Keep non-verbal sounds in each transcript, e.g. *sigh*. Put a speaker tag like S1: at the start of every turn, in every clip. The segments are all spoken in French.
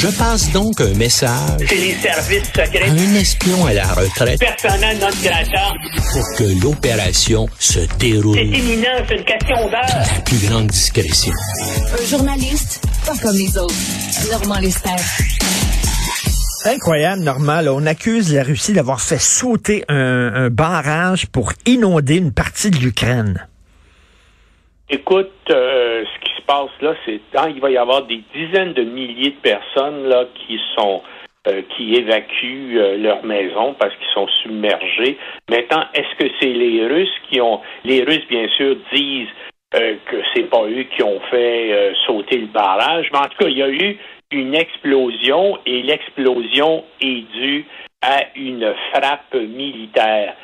S1: Je passe donc un message
S2: C'est les services secrets.
S1: à un espion à la retraite
S2: Personnel non grata.
S1: pour que l'opération se déroule
S2: C'est imminent, c'est une question d'heure.
S1: la plus grande discrétion.
S3: Un journaliste, pas comme les autres. Normand Lester.
S4: Incroyable, normal. On accuse la Russie d'avoir fait sauter un, un barrage pour inonder une partie de l'Ukraine.
S5: Écoute, euh, ce passe là, c'est quand il va y avoir des dizaines de milliers de personnes là qui sont euh, qui évacuent euh, leur maison parce qu'ils sont submergés. Maintenant, est-ce que c'est les Russes qui ont les Russes bien sûr disent euh, que c'est pas eux qui ont fait euh, sauter le barrage, mais en tout cas, il y a eu une explosion et l'explosion est due à une frappe militaire.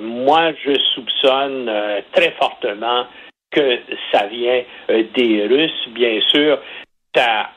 S5: Moi, je soupçonne très fortement que ça vient euh, des Russes, bien sûr. Ça,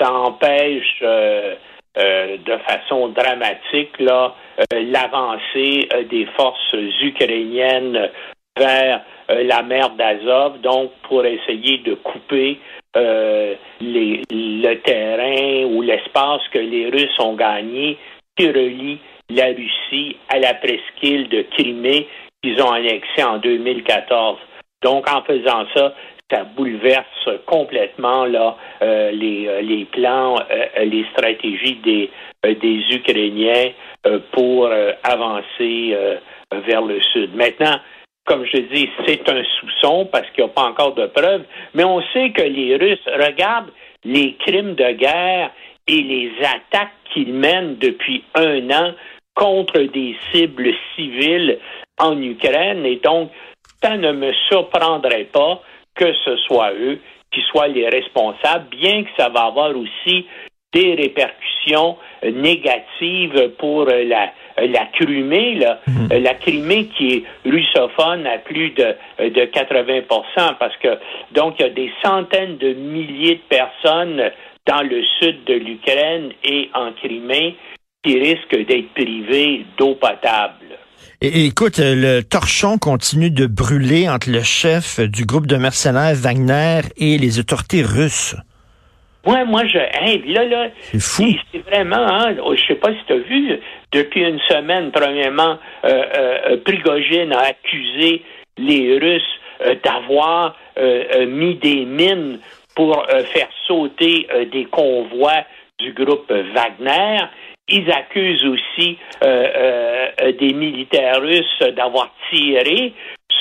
S5: empêche euh, euh, de façon dramatique l'avancée des forces ukrainiennes vers la mer d'Azov, donc pour essayer de couper le terrain ou l'espace que les Russes ont gagné qui relie la Russie à la presqu'île de Crimée qu'ils ont annexée en 2014. Donc, en faisant ça, ça bouleverse complètement là, euh, les, euh, les plans, euh, les stratégies des, euh, des Ukrainiens euh, pour euh, avancer euh, vers le sud. Maintenant, comme je dis, c'est un soupçon parce qu'il n'y a pas encore de preuves, mais on sait que les Russes regardent les crimes de guerre et les attaques qu'ils mènent depuis un an contre des cibles civiles en Ukraine. Et donc, ça ne me surprendrait pas que ce soit eux qui soient les responsables, bien que ça va avoir aussi des répercussions négatives pour la, la Crimée, là. Euh, la Crimée qui est russophone à plus de, de 80% parce que donc il y a des centaines de milliers de personnes dans le sud de l'Ukraine et en Crimée qui risquent d'être privées d'eau potable.
S4: Et, écoute, euh, le torchon continue de brûler entre le chef du groupe de mercenaires Wagner et les autorités russes.
S5: Ouais, moi, je, hein, là, là,
S4: C'est fou.
S5: c'est- vraiment, hein, oh, je sais pas si tu as vu, depuis une semaine, premièrement, euh, euh, Prigogine a accusé les Russes euh, d'avoir mis des mines pour faire sauter des convois du groupe Wagner. Ils accusent aussi euh, euh, euh, des militaires russes d'avoir tiré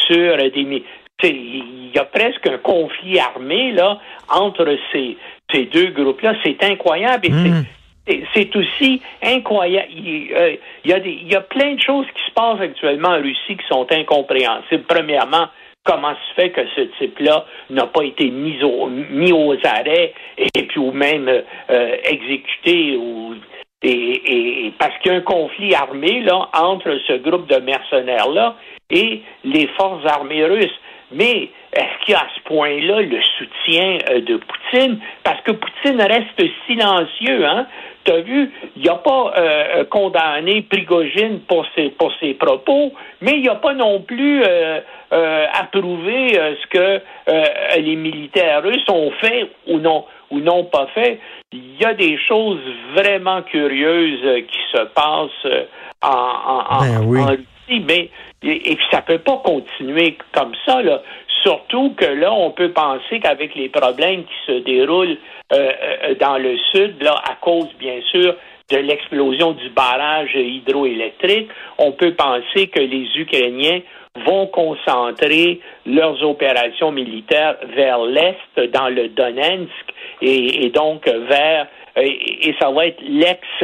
S5: sur des mi- tu sais, il y a presque un conflit armé là entre ces, ces deux groupes-là. C'est incroyable. Et c'est-
S4: Mm.
S5: c'est- c'est aussi incroyable. Il, euh, il y a des, il y a plein de choses qui se passent actuellement en Russie qui sont incompréhensibles. Premièrement, comment se fait que ce type-là n'a pas été mis, au, mis aux arrêts et puis ou même euh, exécuté ou et, parce qu'il y a un conflit armé là entre ce groupe de mercenaires là et les forces armées russes. Mais est-ce qu'il y a à ce point-là le soutien euh, de Poutine? Parce que Poutine reste silencieux, hein? Tu as vu, il n'a pas euh, condamné Prigogine pour ses, pour ses propos, mais il n'a pas non plus euh, euh, approuvé euh, ce que euh, les militaires russes ont fait ou non ou non pas fait. Il y a des choses vraiment curieuses euh, qui se passent euh, en, en, en-
S4: Ben oui.
S5: en Russie, mais et, et puis ça peut pas continuer comme ça là. Surtout que là, on peut penser qu'avec les problèmes qui se déroulent euh, euh, dans le sud, là, à cause bien sûr de l'explosion du barrage hydroélectrique, on peut penser que les Ukrainiens vont concentrer leurs opérations militaires vers l'est, dans le Donetsk, et, donc vers et, ça va être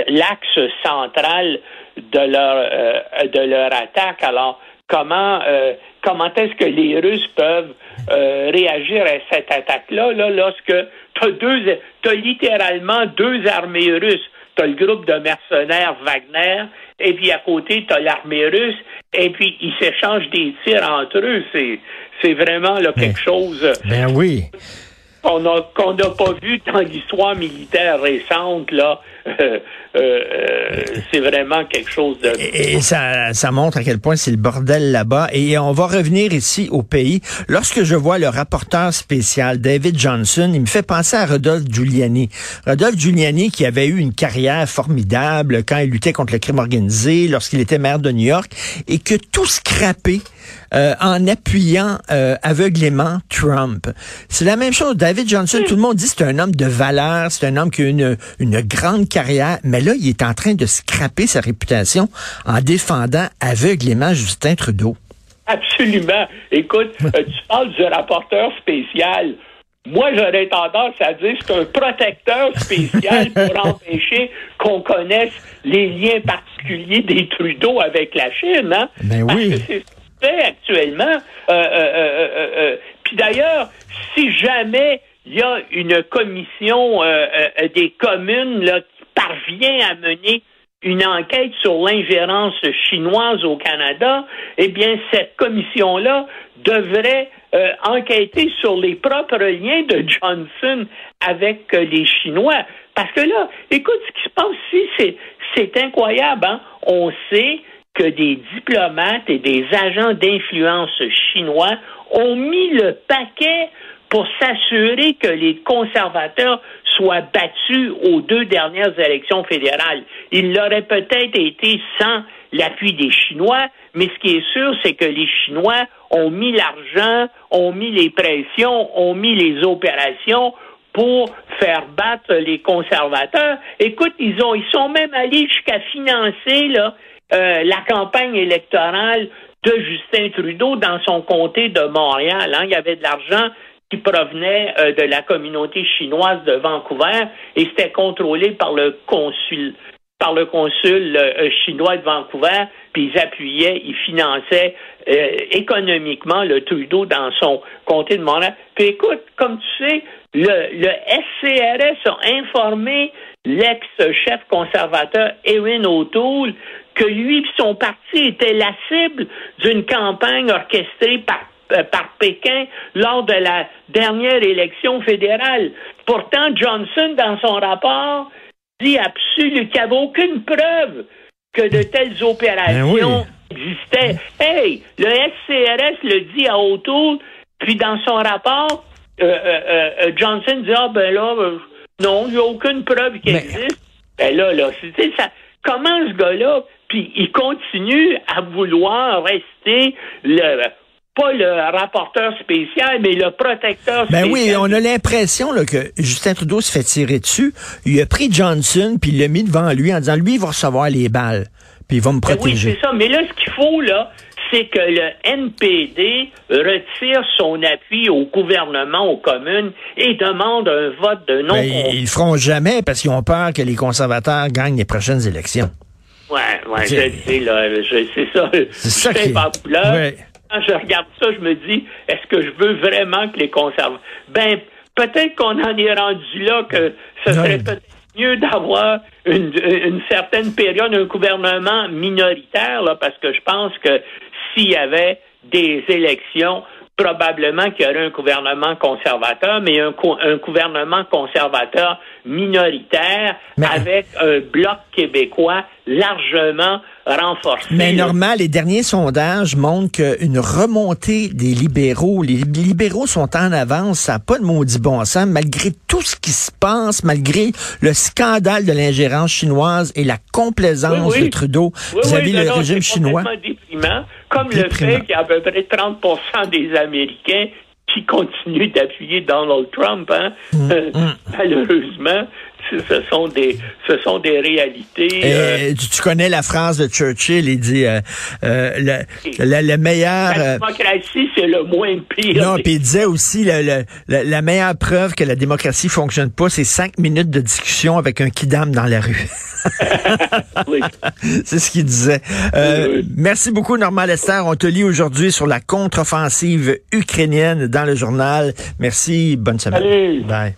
S5: l'axe central de leur euh, de leur attaque. Alors comment euh, comment est-ce que les Russes peuvent euh, réagir à cette attaque-là là, lorsque tu as deux t'as littéralement deux armées russes. Tu as le groupe de mercenaires Wagner, et puis à côté, tu as l'armée russe, et puis ils s'échangent des tirs entre eux. C'est, c'est vraiment là, quelque chose.
S4: Ben oui.
S5: qu'on n'a pas vu dans l'histoire militaire récente là. Euh, euh, c'est vraiment quelque chose de.
S4: Et, et ça, ça montre à quel point c'est le bordel là-bas. Et on va revenir ici au pays. Lorsque je vois le rapporteur spécial David Johnson, il me fait penser à Rodolphe Giuliani. Rodolphe Giuliani qui avait eu une carrière formidable quand il luttait contre le crime organisé, lorsqu'il était maire de New York, et que tout scrappé euh, en appuyant euh, aveuglément Trump. C'est la même chose. David Johnson, tout le monde dit c'est un homme de valeur, c'est un homme qui a une, une grande carrière, mais là, il est en train de scraper sa réputation en défendant aveuglément Justin Trudeau.
S5: Absolument. Écoute, euh, tu parles du rapporteur spécial. Moi, j'aurais tendance à dire que c'est un protecteur spécial *laughs* pour empêcher qu'on connaisse les liens particuliers des Trudeau avec la Chine. Hein?
S4: Ben
S5: Parce
S4: oui.
S5: que c'est ce fait actuellement. Euh, euh, Puis d'ailleurs, si jamais il y a une commission des communes là, qui parvient à mener une enquête sur l'ingérence chinoise au Canada, eh bien, cette commission-là devrait euh, enquêter sur les propres liens de Johnson avec euh, les Chinois. Parce que là, écoute, ce qui se passe ici, c'est, incroyable. Hein? On sait que des diplomates et des agents d'influence chinois ont mis le paquet pour s'assurer que les conservateurs soient battus aux deux dernières élections fédérales. Il l'aurait peut-être été sans l'appui des Chinois, mais ce qui est sûr, c'est que les Chinois ont mis l'argent, ont mis les pressions, ont mis les opérations pour faire battre les conservateurs. Écoute, ils ont, ils sont même allés jusqu'à financer là, euh, la campagne électorale de Justin Trudeau dans son comté de Montréal. Hein. Il y avait de l'argent qui provenait euh, de la communauté chinoise de Vancouver et c'était contrôlé par le consul par le consul euh, chinois de Vancouver, puis ils appuyaient, ils finançaient euh, économiquement le Trudeau dans son comté de Montréal. Puis écoute, comme tu sais, le, SCRS a informé l'ex-chef conservateur Erin O'Toole que lui et son parti étaient la cible d'une campagne orchestrée par euh, par Pékin lors de la dernière élection fédérale. Pourtant, Johnson, dans son rapport, dit absolument qu'il n'y avait aucune preuve que de telles opérations existaient. Hey, le SCRS le dit à O'Toole, puis dans son rapport, euh, euh, euh, Johnson dit ah ben là, euh, non, il n'y a aucune preuve qui
S4: Mais-
S5: existe. Ben là, là, c'est- ça. Comment ce gars-là, puis il continue à vouloir rester le pas le rapporteur spécial, mais le protecteur
S4: Ben
S5: spécial.
S4: oui, on a l'impression que Justin Trudeau se fait tirer dessus. Il a pris Johnson, puis il l'a mis devant lui en disant, lui, il va recevoir les balles, puis il va me
S5: Ben oui,
S4: protéger.
S5: c'est ça. Mais là, ce qu'il faut, là, c'est que le NPD retire son appui au gouvernement, aux communes, et demande un vote de non
S4: Ben, ils le feront jamais parce qu'ils ont peur que les conservateurs gagnent les prochaines élections.
S5: Ouais, ouais,
S4: C'est-
S5: je sais, là, je c'est ça.
S4: C'est ça qui
S5: pas couleur.
S4: Ouais.
S5: Quand je regarde ça, je me dis, est-ce que je veux vraiment que les conservateurs... Ben, peut-être qu'on en est rendu là que ce serait peut-être mieux d'avoir une, une certaine période, un gouvernement minoritaire, là, parce que je pense que s'il y avait des élections, probablement qu'il y aurait un gouvernement conservateur, mais un gouvernement conservateur minoritaire
S4: Mais-
S5: avec un bloc québécois largement renforcé.
S4: Mais normal, les derniers sondages montrent qu'une remontée des libéraux, les libéraux sont en avance, ça n'a pas de maudit bon sens, malgré tout ce qui se passe, malgré le scandale de l'ingérence chinoise et la complaisance
S5: Oui, oui.
S4: de Trudeau vis-à-vis
S5: oui,
S4: le
S5: non,
S4: régime chinois.
S5: comme
S4: Déprimant.
S5: le fait qu'il y a à peu près 30 des Américains qui continuent d'appuyer Donald Trump. Hein?
S4: Mm,
S5: Euh, *laughs* Malheureusement, ce sont des, ce sont des réalités. euh,
S4: tu, connais la phrase de Churchill, il dit euh, euh, le, le- le meilleur...
S5: la démocratie, c'est le moins pire.
S4: non, puis il disait aussi le- le- la meilleure preuve que la démocratie fonctionne pas, c'est cinq minutes de discussion avec un kidam dans la rue. *laughs*
S5: Oui. *laughs*
S4: C'est ce qu'il disait.
S5: Oui.
S4: Merci beaucoup, Normand Lester. On te lit aujourd'hui sur la contre-offensive ukrainienne dans le journal. Merci. Bonne semaine. Bye.